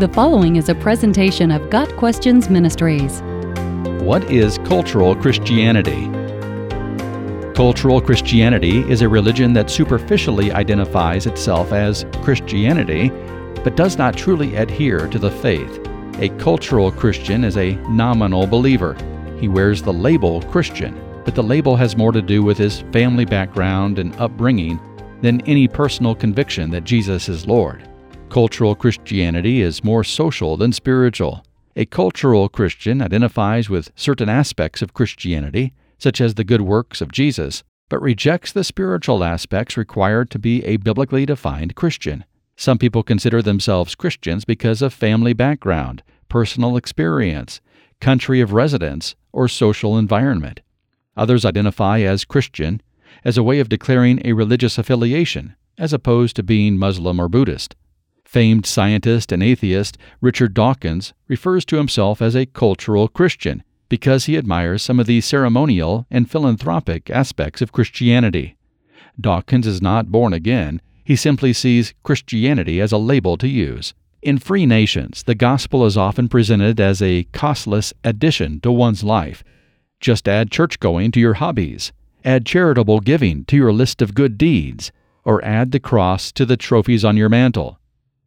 The following is a presentation of Got Questions Ministries. What is cultural Christianity? Cultural Christianity is a religion that superficially identifies itself as Christianity, but does not truly adhere to the faith. A cultural Christian is a nominal believer. He wears the label Christian, but the label has more to do with his family background and upbringing than any personal conviction that Jesus is Lord. Cultural Christianity is more social than spiritual. A cultural Christian identifies with certain aspects of Christianity, such as the good works of Jesus, but rejects the spiritual aspects required to be a biblically defined Christian. Some people consider themselves Christians because of family background, personal experience, country of residence, or social environment. Others identify as Christian as a way of declaring a religious affiliation, as opposed to being Muslim or Buddhist. Famed scientist and atheist Richard Dawkins refers to himself as a cultural Christian because he admires some of the ceremonial and philanthropic aspects of Christianity. Dawkins is not born again, he simply sees Christianity as a label to use. In free nations, the gospel is often presented as a costless addition to one's life. Just add church going to your hobbies, add charitable giving to your list of good deeds, or add the cross to the trophies on your mantle.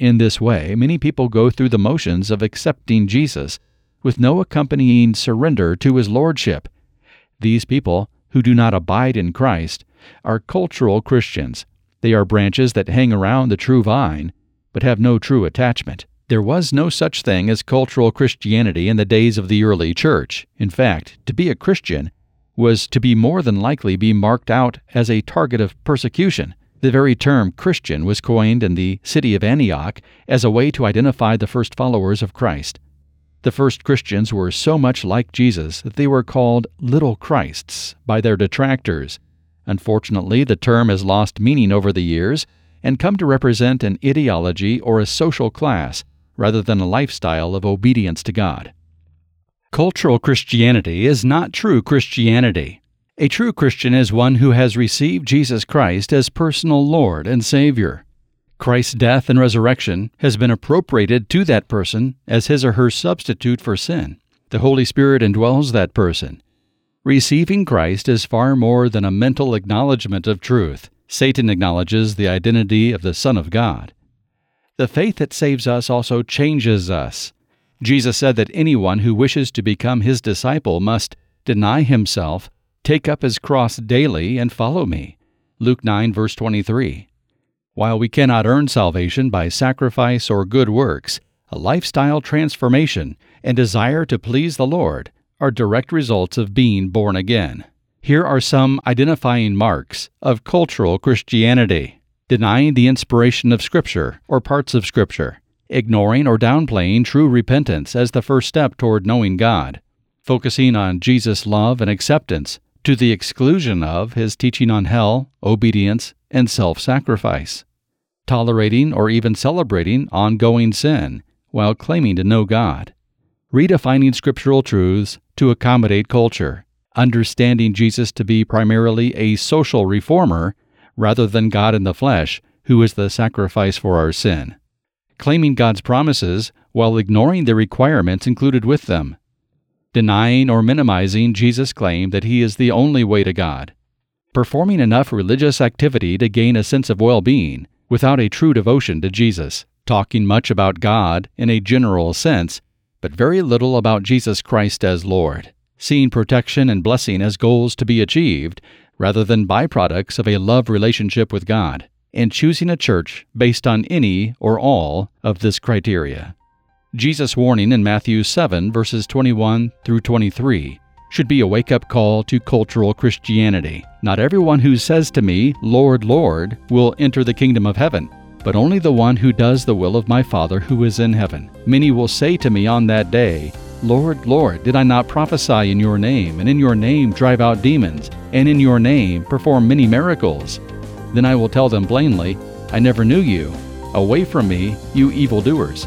In this way, many people go through the motions of accepting Jesus with no accompanying surrender to his lordship. These people, who do not abide in Christ, are cultural Christians. They are branches that hang around the true vine, but have no true attachment. There was no such thing as cultural Christianity in the days of the early church. In fact, to be a Christian was to be more than likely be marked out as a target of persecution. The very term Christian was coined in the city of Antioch as a way to identify the first followers of Christ. The first Christians were so much like Jesus that they were called little Christs by their detractors. Unfortunately, the term has lost meaning over the years and come to represent an ideology or a social class rather than a lifestyle of obedience to God. Cultural Christianity is not true Christianity. A true Christian is one who has received Jesus Christ as personal Lord and Savior. Christ's death and resurrection has been appropriated to that person as his or her substitute for sin. The Holy Spirit indwells that person. Receiving Christ is far more than a mental acknowledgement of truth. Satan acknowledges the identity of the Son of God. The faith that saves us also changes us. Jesus said that anyone who wishes to become his disciple must deny himself, Take up his cross daily and follow me. Luke 9, verse 23. While we cannot earn salvation by sacrifice or good works, a lifestyle transformation and desire to please the Lord are direct results of being born again. Here are some identifying marks of cultural Christianity denying the inspiration of Scripture or parts of Scripture, ignoring or downplaying true repentance as the first step toward knowing God, focusing on Jesus' love and acceptance to the exclusion of his teaching on hell, obedience, and self sacrifice, tolerating or even celebrating ongoing sin while claiming to know God, redefining scriptural truths to accommodate culture, understanding Jesus to be primarily a social reformer rather than God in the flesh, who is the sacrifice for our sin, claiming God's promises while ignoring the requirements included with them denying or minimizing Jesus' claim that he is the only way to God, performing enough religious activity to gain a sense of well being without a true devotion to Jesus, talking much about God in a general sense, but very little about Jesus Christ as Lord, seeing protection and blessing as goals to be achieved rather than byproducts of a love relationship with God, and choosing a church based on any or all of this criteria. Jesus' warning in Matthew 7, verses 21 through 23, should be a wake up call to cultural Christianity. Not everyone who says to me, Lord, Lord, will enter the kingdom of heaven, but only the one who does the will of my Father who is in heaven. Many will say to me on that day, Lord, Lord, did I not prophesy in your name, and in your name drive out demons, and in your name perform many miracles? Then I will tell them plainly, I never knew you. Away from me, you evildoers.